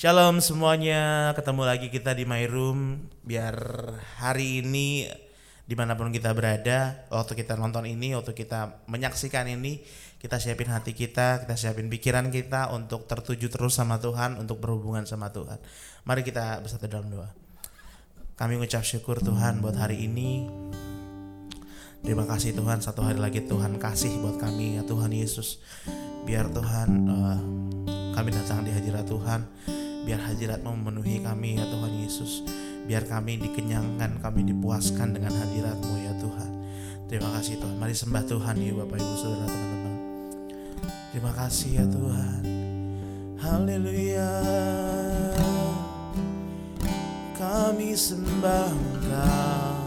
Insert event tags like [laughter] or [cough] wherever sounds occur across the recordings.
Shalom semuanya, ketemu lagi kita di My Room. Biar hari ini di mana pun kita berada Waktu kita nonton ini, waktu kita menyaksikan ini Kita siapin hati kita, kita siapin pikiran kita Untuk tertuju terus sama Tuhan, untuk berhubungan sama Tuhan. Mari kita bersatu dalam doa. Kami mengucap syukur Tuhan buat hari ini. Terima kasih Tuhan, satu hari lagi Tuhan kasih buat kami ya Tuhan Yesus. Biar Tuhan uh, kami datang di hadirat Tuhan biar hadirat memenuhi kami ya Tuhan Yesus. Biar kami dikenyangkan kami dipuaskan dengan hadiratmu ya Tuhan. Terima kasih Tuhan. Mari sembah Tuhan ya Bapak Ibu Saudara teman-teman. Terima kasih ya Tuhan. Haleluya. Kami sembah Engkau.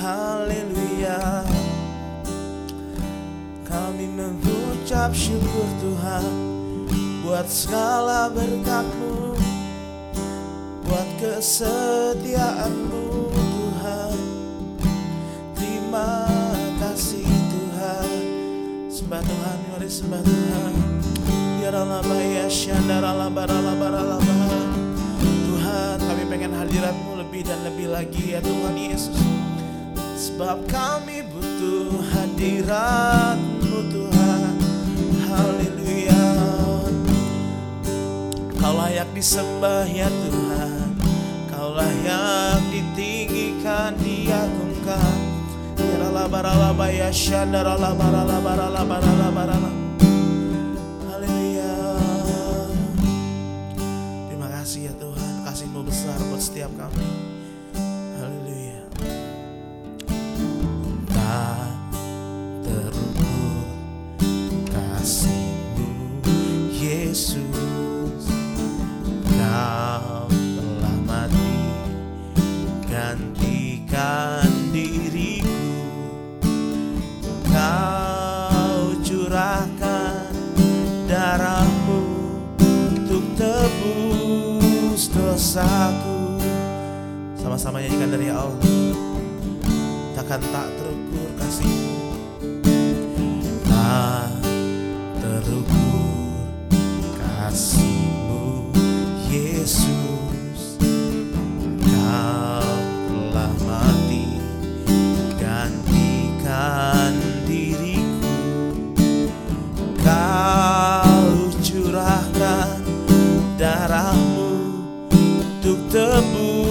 Haleluya. Kami mengucap syukur Tuhan buat segala berkatmu buat kesetiaanmu Tuhan. Terima kasih Tuhan. Sembah Tuhan mari sembah Tuhan. Ya ya Tuhan kami pengen hadiratmu lebih dan lebih lagi ya Tuhan Yesus. Sebab kami butuh hadiratmu disembah ya Tuhan. Kau layak ditinggikan, diagungkan. Yarala barala baya syandarala barala barala barala barala Haleluya. Terima kasih ya Tuhan. Kasihmu besar buat setiap kami Sama-sama nyanyikan dari Allah Takkan tak terukur kasihmu Tak terukur kasihmu Yesus. Kau telah mati Gantikan diriku. Kau curahkan darahmu untuk tebus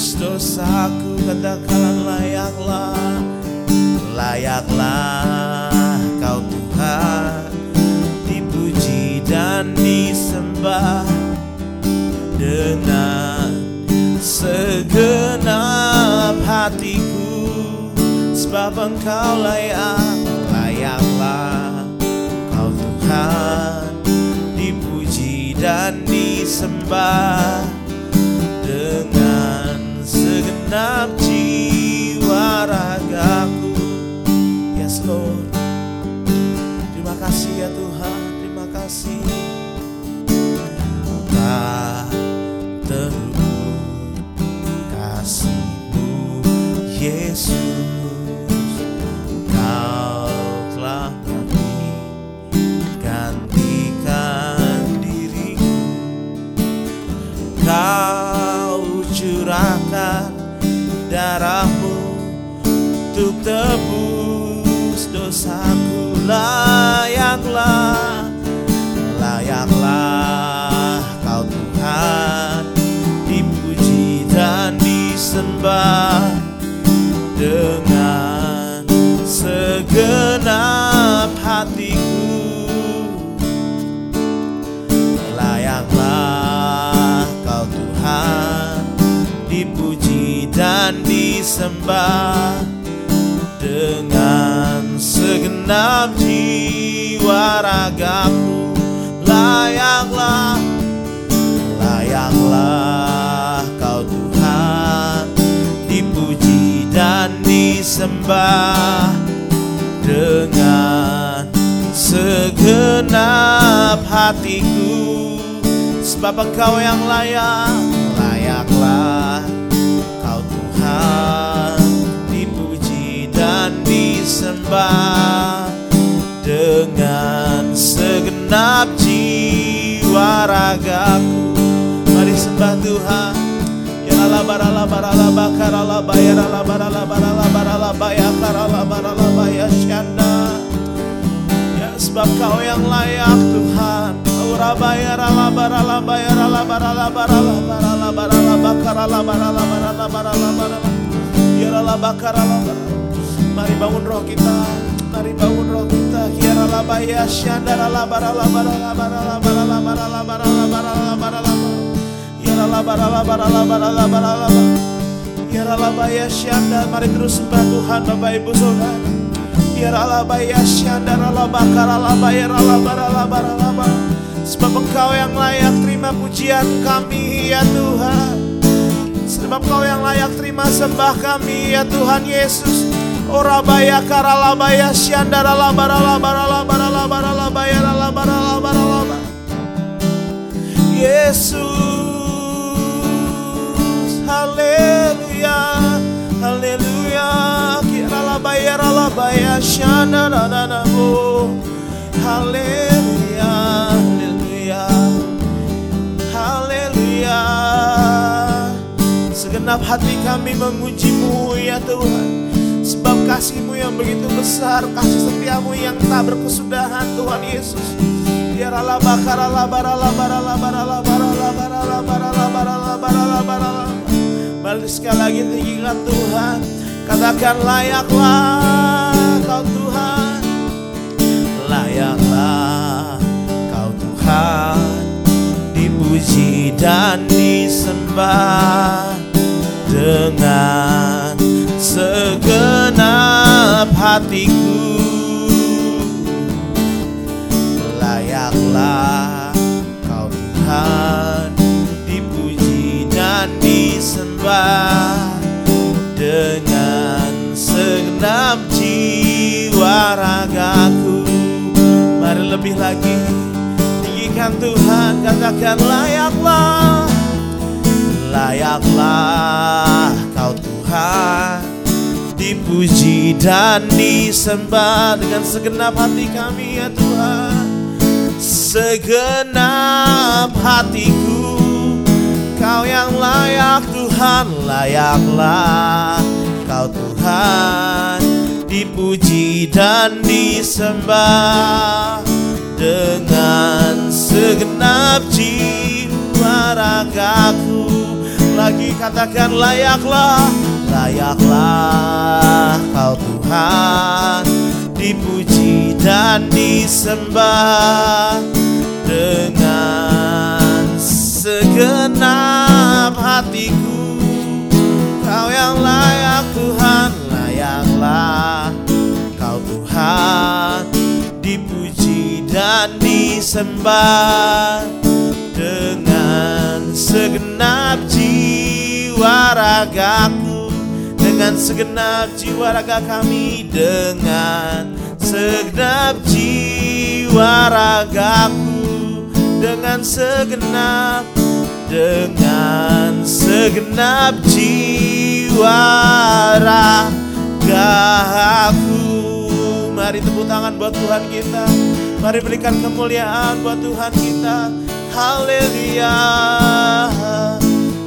dosaku katakan layaklah layaklah kau Tuhan. Dipuji dan disembah dengan segenap hatiku. Sebab engkau layak layaklah kau Tuhan. Dipuji dan disembah segenap jiwa ragaku. Yes Lord. Terima kasih ya Tuhan Terima kasih dan disembah dengan segenap jiwa ragaku. Layaklah layaklah kau Tuhan. Dipuji dan disembah dengan segenap hatiku. Sebab engkau yang layak layaklah dengan segenap jiwa ragaku mari sembah Tuhan ya la bara la bara la la la bara la bara la bara la la bara la syanda ya sebab kau yang layak Tuhan Rabaya rala bara la bara la bara la bara la bara la la bara la bara la bara la bara la bara la bara la bara Mari bangun roh kita Mari bangun roh kita Kiara la baya syandara la barala barala barala barala barala barala barala barala Kiara la barala barala barala barala Kiara la baya syandara Mari terus sembah Tuhan Bapak Ibu Saudara Kiara la baya syandara la bakara la bayara la barala barala barala Sebab engkau yang layak terima pujian kami ya Tuhan Sebab engkau yang layak terima sembah kami ya Tuhan Yesus Orabaya karalabaya syandara labara labara labara labara labaya labara labara labara Yesus haleluya haleluya kiralabaya labaya syandara nanamu haleluya haleluya haleluya Segenap hati kami memujimu ya Tuhan Sebab kasihmu yang begitu besar Kasih setiamu yang tak berkesudahan Tuhan Yesus Biarlah bakarala barala barala barala barala barala barala barala barala barala Balik sekali lagi tinggikan Tuhan Katakan layaklah kau Tuhan Layaklah kau Tuhan Dipuji dan disembah dengan segenap hatiku. Layaklah kau Tuhan dipuji dan disembah. Dengan segenap jiwa ragaku mari lebih lagi tinggikan Tuhan katakan layaklah. Layaklah kau Tuhan dipuji dan disembah dengan segenap hati kami ya Tuhan. Segenap hatiku kau yang layak Tuhan layaklah. Kau Tuhan dipuji dan disembah dengan segenap jiwa ragaku lagi katakan layaklah layaklah kau Tuhan. Dipuji dan disembah dengan segenap hatiku. Kau yang layak Tuhan layaklah kau Tuhan. Dipuji dan disembah dengan segenap jiwa ragaku dengan segenap jiwa raga kami dengan segenap jiwa ragaku. Dengan segenap dengan segenap jiwa ragaku. Mari tepuk tangan buat Tuhan kita. Mari berikan kemuliaan buat Tuhan kita. Haleluya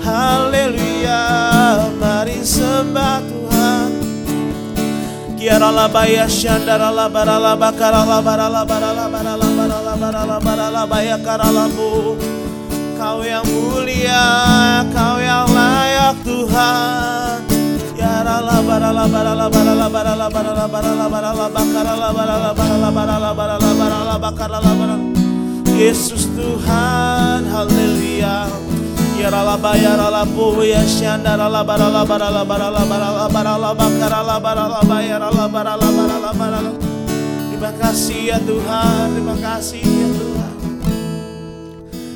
haleluya mari sembah Tuhan Kiara la baya shandara la bara la bakara la bara la bara la bara la bara la bara la bara la baya bu Kau yang mulia, kau yang layak Tuhan Kiara la bara la bara la bara la bara la bara la bara la bara la bakara la bara la bara la bara la bara la bara la bakara la bara Yesus Tuhan, haleluya Terima kasih ya Tuhan, terima kasih ya Tuhan.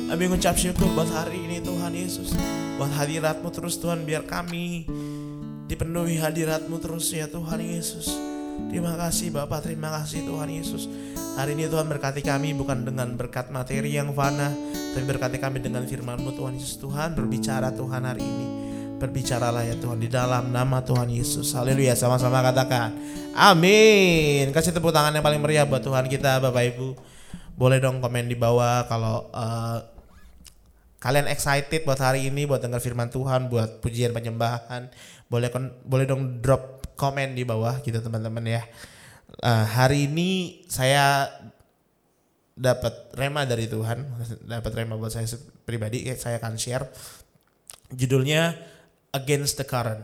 Kami mengucap syukur buat hari ini Tuhan Yesus. Buat hadiratmu terus Tuhan biar kami dipenuhi hadiratmu terus ya Tuhan Yesus. Terima kasih Bapak, terima kasih Tuhan Yesus. Hari ini Tuhan berkati kami bukan dengan berkat materi yang fana Tapi berkati kami dengan firman-Mu Tuhan Yesus. Tuhan berbicara Tuhan hari ini. Berbicaralah ya Tuhan di dalam nama Tuhan Yesus. Haleluya. Sama-sama katakan Amin. Kasih tepuk tangan yang paling meriah buat Tuhan kita Bapak Ibu. Boleh dong komen di bawah kalau uh, kalian excited buat hari ini buat dengar firman Tuhan, buat pujian penyembahan, boleh boleh dong drop komen di bawah gitu teman-teman ya. Uh, hari ini saya dapat rema dari Tuhan, dapat rema buat saya pribadi, saya akan share. Judulnya Against the Current.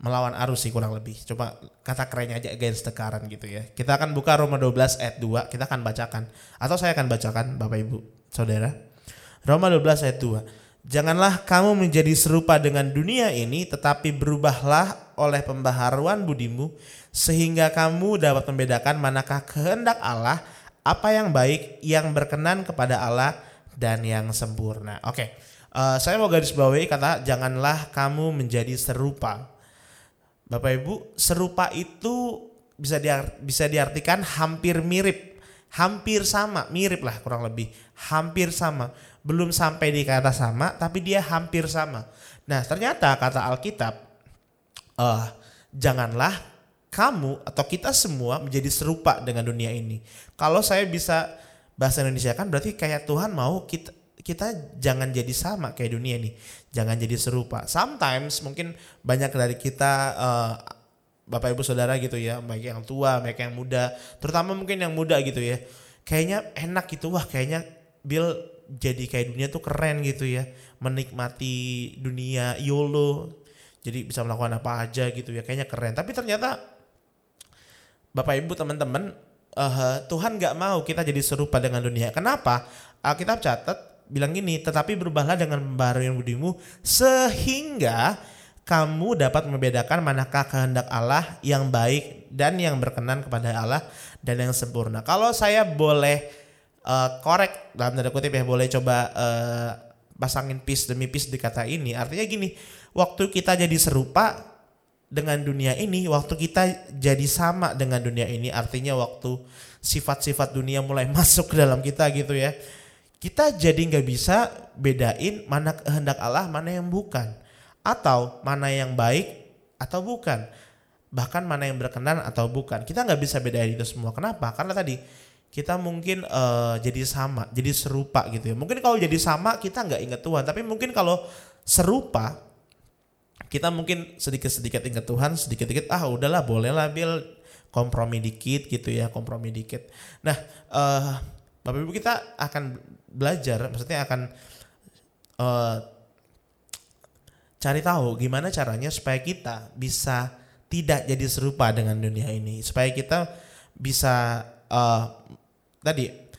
Melawan arus sih kurang lebih. Coba kata kerennya aja against the current gitu ya. Kita akan buka Roma 12 ayat 2, kita akan bacakan. Atau saya akan bacakan Bapak Ibu, Saudara. Roma 12 ayat 2. Janganlah kamu menjadi serupa dengan dunia ini, tetapi berubahlah oleh pembaharuan budimu, sehingga kamu dapat membedakan manakah kehendak Allah, apa yang baik, yang berkenan kepada Allah, dan yang sempurna. Oke, okay. uh, eh, saya mau garis bawahi kata janganlah kamu menjadi serupa. Bapak Ibu, serupa itu bisa diart bisa diartikan hampir mirip, hampir sama, mirip lah kurang lebih, hampir sama belum sampai di kata sama, tapi dia hampir sama. Nah, ternyata kata Alkitab, uh, janganlah kamu atau kita semua menjadi serupa dengan dunia ini. Kalau saya bisa bahasa Indonesia kan berarti kayak Tuhan mau kita kita jangan jadi sama kayak dunia ini, jangan jadi serupa. Sometimes mungkin banyak dari kita uh, Bapak Ibu Saudara gitu ya, baik yang tua, baik yang muda, terutama mungkin yang muda gitu ya. Kayaknya enak gitu, wah kayaknya Bill jadi kayak dunia tuh keren gitu ya menikmati dunia YOLO jadi bisa melakukan apa aja gitu ya kayaknya keren. Tapi ternyata Bapak Ibu teman-teman uh, Tuhan nggak mau kita jadi serupa dengan dunia. Kenapa? Alkitab catat bilang gini tetapi berubahlah dengan yang budimu sehingga kamu dapat membedakan manakah kehendak Allah yang baik dan yang berkenan kepada Allah dan yang sempurna. Kalau saya boleh uh, korek dalam tanda kutip ya boleh coba uh, pasangin piece demi piece di kata ini artinya gini waktu kita jadi serupa dengan dunia ini waktu kita jadi sama dengan dunia ini artinya waktu sifat-sifat dunia mulai [laughs] masuk ke dalam kita gitu ya. Kita jadi nggak bisa bedain mana kehendak Allah mana yang bukan. Atau mana yang baik atau bukan. Bahkan mana yang berkenan atau bukan. Kita nggak bisa bedain itu semua. Kenapa? Karena tadi kita mungkin uh, jadi sama, jadi serupa gitu ya. Mungkin kalau jadi sama kita nggak ingat Tuhan, tapi mungkin kalau serupa kita mungkin sedikit-sedikit ingat Tuhan, sedikit-sedikit ah udahlah bolehlah bil kompromi dikit gitu ya, kompromi dikit. Nah, uh, Bapak Ibu kita akan belajar, maksudnya akan uh, cari tahu gimana caranya supaya kita bisa tidak jadi serupa dengan dunia ini, supaya kita bisa uh, tadi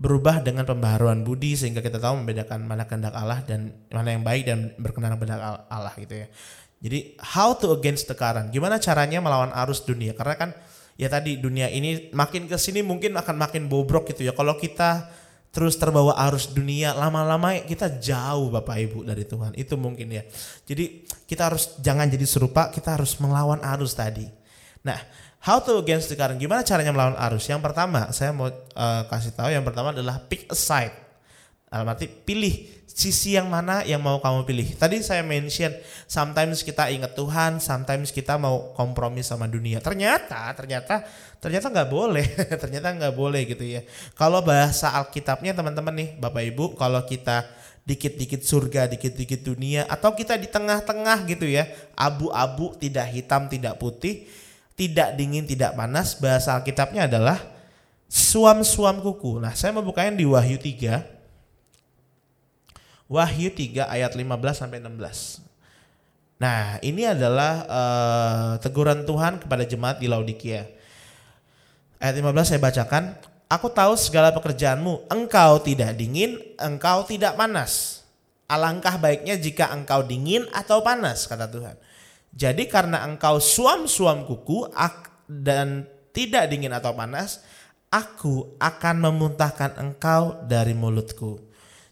berubah dengan pembaharuan budi sehingga kita tahu membedakan mana kehendak Allah dan mana yang baik dan berkenan kepada Allah gitu ya. Jadi how to against the current? Gimana caranya melawan arus dunia? Karena kan ya tadi dunia ini makin ke sini mungkin akan makin bobrok gitu ya. Kalau kita terus terbawa arus dunia lama-lama kita jauh Bapak Ibu dari Tuhan. Itu mungkin ya. Jadi kita harus jangan jadi serupa, kita harus melawan arus tadi. Nah, How to against the current? Gimana caranya melawan arus? Yang pertama, saya mau uh, kasih tahu yang pertama adalah pick a side. Dalam pilih sisi yang mana yang mau kamu pilih. Tadi saya mention sometimes kita ingat Tuhan, sometimes kita mau kompromi sama dunia. Ternyata, ternyata, ternyata nggak boleh, [laughs] ternyata nggak boleh gitu ya. Kalau bahasa Alkitabnya teman-teman nih, Bapak Ibu, kalau kita dikit-dikit surga, dikit-dikit dunia, atau kita di tengah-tengah gitu ya, abu-abu, tidak hitam, tidak putih, tidak dingin, tidak panas, bahasa Alkitabnya adalah suam-suam kuku. Nah, saya mau bukain di Wahyu 3. Wahyu 3 ayat 15 sampai 16. Nah, ini adalah uh, teguran Tuhan kepada jemaat di Laodikia. Ayat 15 saya bacakan, Aku tahu segala pekerjaanmu, engkau tidak dingin, engkau tidak panas. Alangkah baiknya jika engkau dingin atau panas, kata Tuhan. Jadi karena engkau suam-suam kuku dan tidak dingin atau panas, aku akan memuntahkan engkau dari mulutku.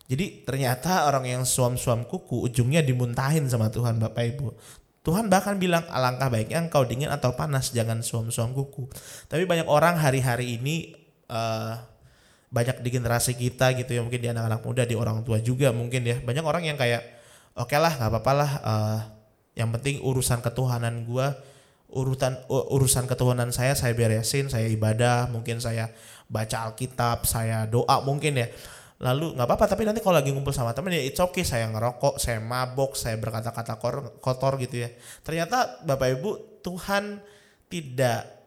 Jadi ternyata orang yang suam-suam kuku ujungnya dimuntahin sama Tuhan Bapak Ibu. Tuhan bahkan bilang alangkah baiknya engkau dingin atau panas jangan suam-suam kuku. Tapi banyak orang hari-hari ini uh, banyak di generasi kita gitu ya mungkin di anak-anak muda di orang tua juga mungkin ya banyak orang yang kayak oke okay lah nggak apa-apa lah uh, yang penting urusan ketuhanan gue urutan urusan ketuhanan saya saya beresin saya ibadah mungkin saya baca Alkitab saya doa mungkin ya. Lalu nggak apa-apa tapi nanti kalau lagi ngumpul sama temen ya it's okay saya ngerokok saya mabok saya berkata-kata kotor gitu ya. Ternyata bapak ibu Tuhan tidak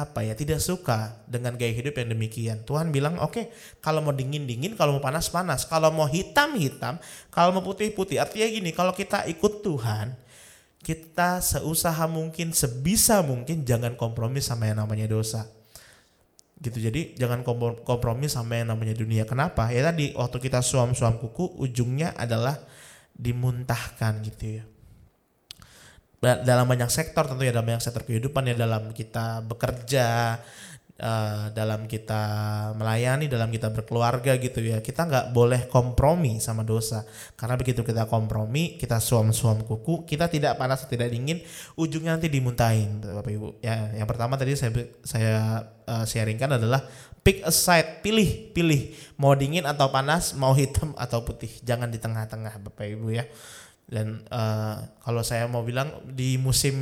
apa ya tidak suka dengan gaya hidup yang demikian. Tuhan bilang oke okay, kalau mau dingin dingin kalau mau panas panas. Kalau mau hitam hitam kalau mau putih putih artinya gini kalau kita ikut Tuhan kita seusaha mungkin sebisa mungkin jangan kompromi sama yang namanya dosa. Gitu jadi jangan kompromi sama yang namanya dunia. Kenapa? Ya tadi waktu kita suam-suam kuku ujungnya adalah dimuntahkan gitu ya dalam banyak sektor tentu ya dalam banyak sektor kehidupan ya dalam kita bekerja uh, dalam kita melayani dalam kita berkeluarga gitu ya. Kita nggak boleh kompromi sama dosa. Karena begitu kita kompromi kita suam-suam kuku kita tidak panas tidak dingin ujungnya nanti dimuntahin bapak ibu. Ya yang pertama tadi saya saya uh, sharingkan adalah pick a side pilih pilih. Mau dingin atau panas mau hitam atau putih. Jangan di tengah-tengah bapak ibu ya dan uh, kalau saya mau bilang di musim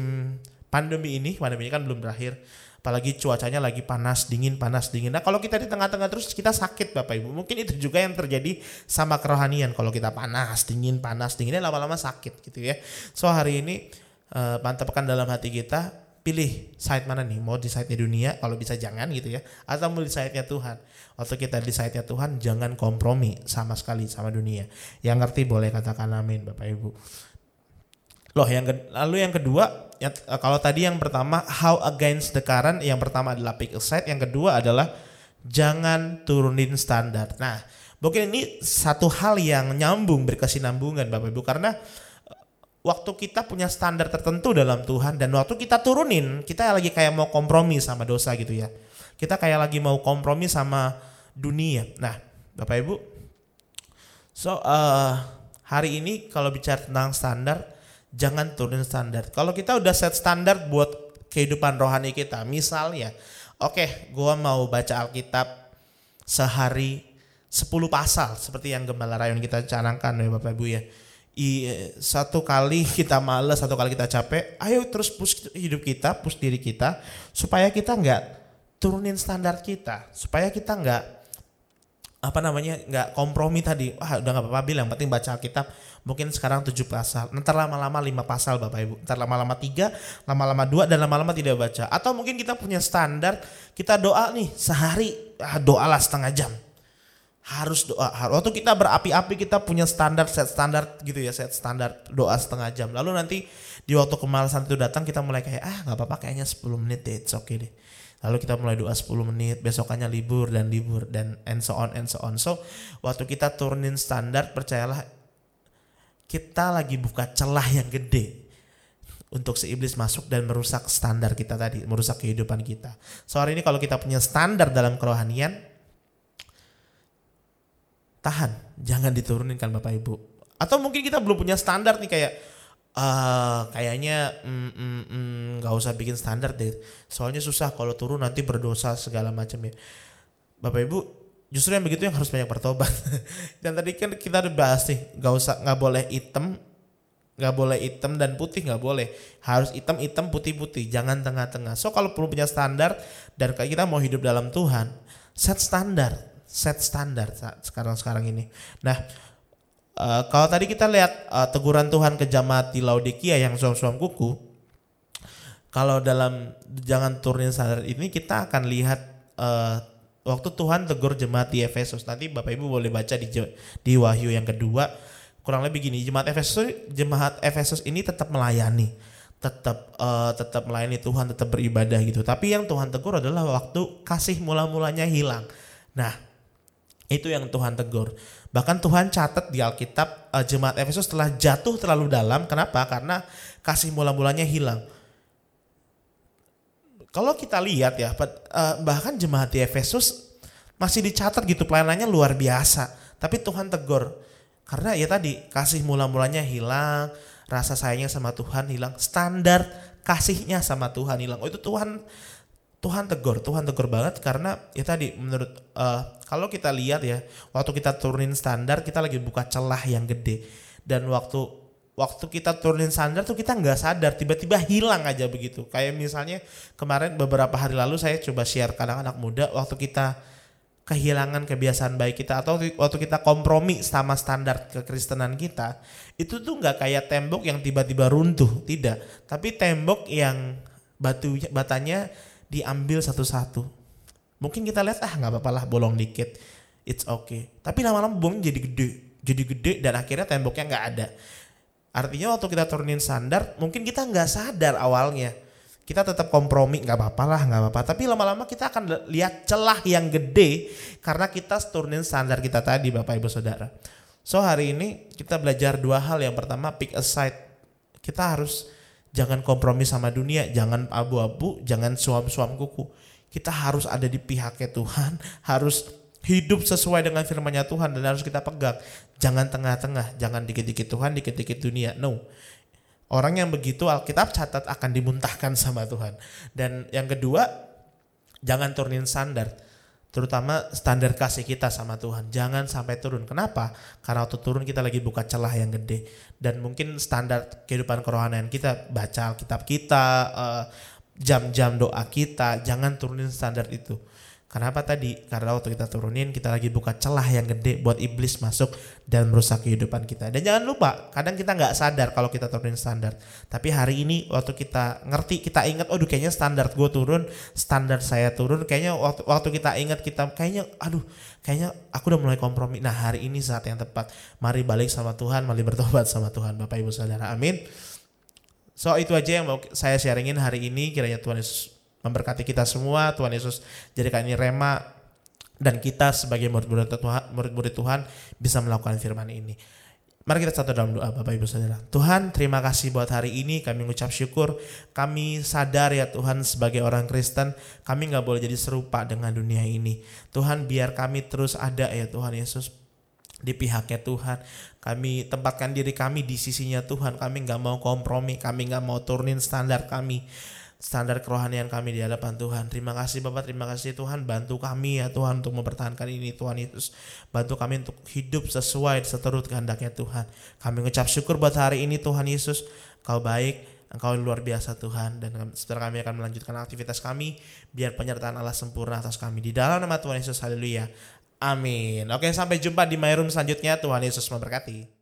pandemi ini pandemi ini kan belum berakhir apalagi cuacanya lagi panas dingin panas dingin. Nah kalau kita di tengah-tengah terus kita sakit bapak ibu. Mungkin itu juga yang terjadi sama kerohanian. Kalau kita panas dingin panas dinginnya lama-lama sakit gitu ya. So hari ini uh, mantapkan dalam hati kita pilih side mana nih? Mau di side dunia kalau bisa jangan gitu ya. Atau mau di side-nya Tuhan. Waktu kita di side-nya Tuhan jangan kompromi sama sekali sama dunia. Yang ngerti boleh katakan amin bapak ibu. Loh yang lalu yang kedua ya, kalau tadi yang pertama how against the current, yang pertama adalah pick a side, yang kedua adalah jangan turunin standar. Nah, mungkin ini satu hal yang nyambung berkesinambungan Bapak Ibu. Karena waktu kita punya standar tertentu dalam Tuhan dan waktu kita turunin, kita lagi kayak mau kompromi sama dosa gitu ya. Kita kayak lagi mau kompromi sama dunia. Nah, Bapak Ibu, so uh, hari ini kalau bicara tentang standar, jangan turun standar. Kalau kita udah set standar buat kehidupan rohani kita, misalnya, oke, okay, gua mau baca Alkitab sehari 10 pasal seperti yang Gembala Rayon kita canangkan ya Bapak Ibu ya. I, satu kali kita males, satu kali kita capek, ayo terus push hidup kita, push diri kita supaya kita nggak turunin standar kita, supaya kita nggak apa namanya nggak kompromi tadi. Wah udah nggak apa-apa bilang penting baca Alkitab. Mungkin sekarang tujuh pasal. Ntar lama-lama lima pasal bapak ibu. Ntar lama-lama tiga lama-lama dua dan lama-lama tidak baca. Atau mungkin kita punya standar kita doa nih sehari ah, doa lah setengah jam harus doa waktu kita berapi-api kita punya standar set standar gitu ya set standar doa setengah jam lalu nanti di waktu kemalasan itu datang kita mulai kayak ah nggak apa-apa kayaknya 10 menit deh oke okay deh Lalu kita mulai doa 10 menit, besokannya libur dan libur dan and so on and so on. So, waktu kita turunin standar, percayalah kita lagi buka celah yang gede untuk si iblis masuk dan merusak standar kita tadi, merusak kehidupan kita. So hari ini kalau kita punya standar dalam kerohanian, tahan, jangan diturunin kan Bapak Ibu. Atau mungkin kita belum punya standar nih kayak uh, kayaknya mm, mm, mm, usah bikin standar deh. Soalnya susah kalau turun nanti berdosa segala macam ya. Bapak ibu justru yang begitu yang harus banyak bertobat. [laughs] Dan tadi kan kita udah bahas nih nggak usah nggak boleh hitam nggak boleh hitam dan putih nggak boleh. Harus hitam hitam putih putih jangan tengah-tengah. So kalau perlu punya standar dan kita mau hidup dalam Tuhan set standar set standar sekarang sekarang ini nah Uh, kalau tadi kita lihat uh, teguran Tuhan ke jemaat di Laodikia yang suam-suam kuku, kalau dalam jangan turunin standar ini kita akan lihat uh, waktu Tuhan tegur jemaat di Efesus. Nanti Bapak Ibu boleh baca di di Wahyu yang kedua. Kurang lebih gini, jemaat Efesus jemaat Efesus ini tetap melayani, tetap uh, tetap melayani Tuhan, tetap beribadah gitu. Tapi yang Tuhan tegur adalah waktu kasih mula-mulanya hilang. Nah, itu yang Tuhan tegur. Bahkan Tuhan catat di Alkitab uh, jemaat Efesus telah jatuh terlalu dalam. Kenapa? Karena kasih mula-mulanya hilang. Kalau kita lihat ya, uh, bahkan jemaat di Efesus masih dicatat gitu pelayanannya luar biasa. Tapi Tuhan tegur karena ya tadi kasih mula-mulanya hilang, rasa sayangnya sama Tuhan hilang, standar kasihnya sama Tuhan hilang. Oh itu Tuhan Tuhan tegur, Tuhan tegur banget karena ya tadi menurut uh, kalau kita lihat ya waktu kita turunin standar kita lagi buka celah yang gede. Dan waktu waktu kita turunin standar tuh kita nggak sadar tiba-tiba hilang aja begitu. Kayak misalnya kemarin beberapa hari lalu saya coba share ke anak-anak muda waktu kita kehilangan kebiasaan baik kita atau waktu kita kompromi sama standar kekristenan kita itu tuh nggak kayak tembok yang tiba-tiba runtuh tidak. Tapi tembok yang batu batanya diambil satu-satu. Mungkin kita lihat ah nggak apa-apa lah bolong dikit. It's okay. Tapi lama-lama bom jadi gede jadi gede dan akhirnya temboknya nggak ada. Artinya waktu kita turunin standar mungkin kita nggak sadar awalnya. Kita tetap kompromi nggak apa-apa lah nggak apa-apa. Tapi lama-lama kita akan lihat celah yang gede karena kita turunin standar kita tadi bapak ibu saudara. So hari ini kita belajar dua hal. Yang pertama pick a side. Kita harus jangan kompromi sama dunia jangan abu-abu jangan suam-suam kuku kita harus ada di pihaknya Tuhan harus hidup sesuai dengan firman-Nya Tuhan dan harus kita pegang jangan tengah-tengah jangan dikit-dikit Tuhan dikit-dikit dunia no Orang yang begitu Alkitab catat akan dimuntahkan sama Tuhan. Dan yang kedua, jangan turunin standar. Terutama standar kasih kita sama Tuhan. Jangan sampai turun. Kenapa? Karena waktu turun kita lagi buka celah yang gede. Dan mungkin standar kehidupan kerohanian kita, baca Alkitab kita, eh, jam-jam doa kita, jangan turunin standar itu Kenapa tadi? Karena waktu kita turunin kita lagi buka celah yang gede buat iblis masuk dan merusak kehidupan kita. Dan jangan lupa, kadang kita nggak sadar kalau kita turunin standar. Tapi hari ini waktu kita ngerti, kita ingat, oh kayaknya standar gue turun, standar saya turun. Kayaknya waktu, waktu kita ingat kita kayaknya, aduh, kayaknya aku udah mulai kompromi. Nah hari ini saat yang tepat. Mari balik sama Tuhan, mari bertobat sama Tuhan, Bapak Ibu Saudara. Amin. So itu aja yang mau saya sharingin hari ini. Kiranya Tuhan Yesus memberkati kita semua. Tuhan Yesus jadikan ini rema dan kita sebagai murid-murid Tuhan, murid-murid Tuhan bisa melakukan firman ini. Mari kita satu dalam doa Bapak Ibu Saudara. Tuhan terima kasih buat hari ini kami mengucap syukur. Kami sadar ya Tuhan sebagai orang Kristen kami nggak boleh jadi serupa dengan dunia ini. Tuhan biar kami terus ada ya Tuhan Yesus di pihaknya Tuhan. Kami tempatkan diri kami di sisinya Tuhan. Kami nggak mau kompromi. Kami nggak mau turunin standar kami standar kerohanian kami di hadapan Tuhan. Terima kasih Bapak, terima kasih Tuhan. Bantu kami ya Tuhan untuk mempertahankan ini Tuhan Yesus. Bantu kami untuk hidup sesuai seturut kehendaknya Tuhan. Kami mengucap syukur buat hari ini Tuhan Yesus. Kau baik, Engkau luar biasa Tuhan. Dan setelah kami akan melanjutkan aktivitas kami. Biar penyertaan Allah sempurna atas kami. Di dalam nama Tuhan Yesus, haleluya. Amin. Oke sampai jumpa di My Room selanjutnya. Tuhan Yesus memberkati.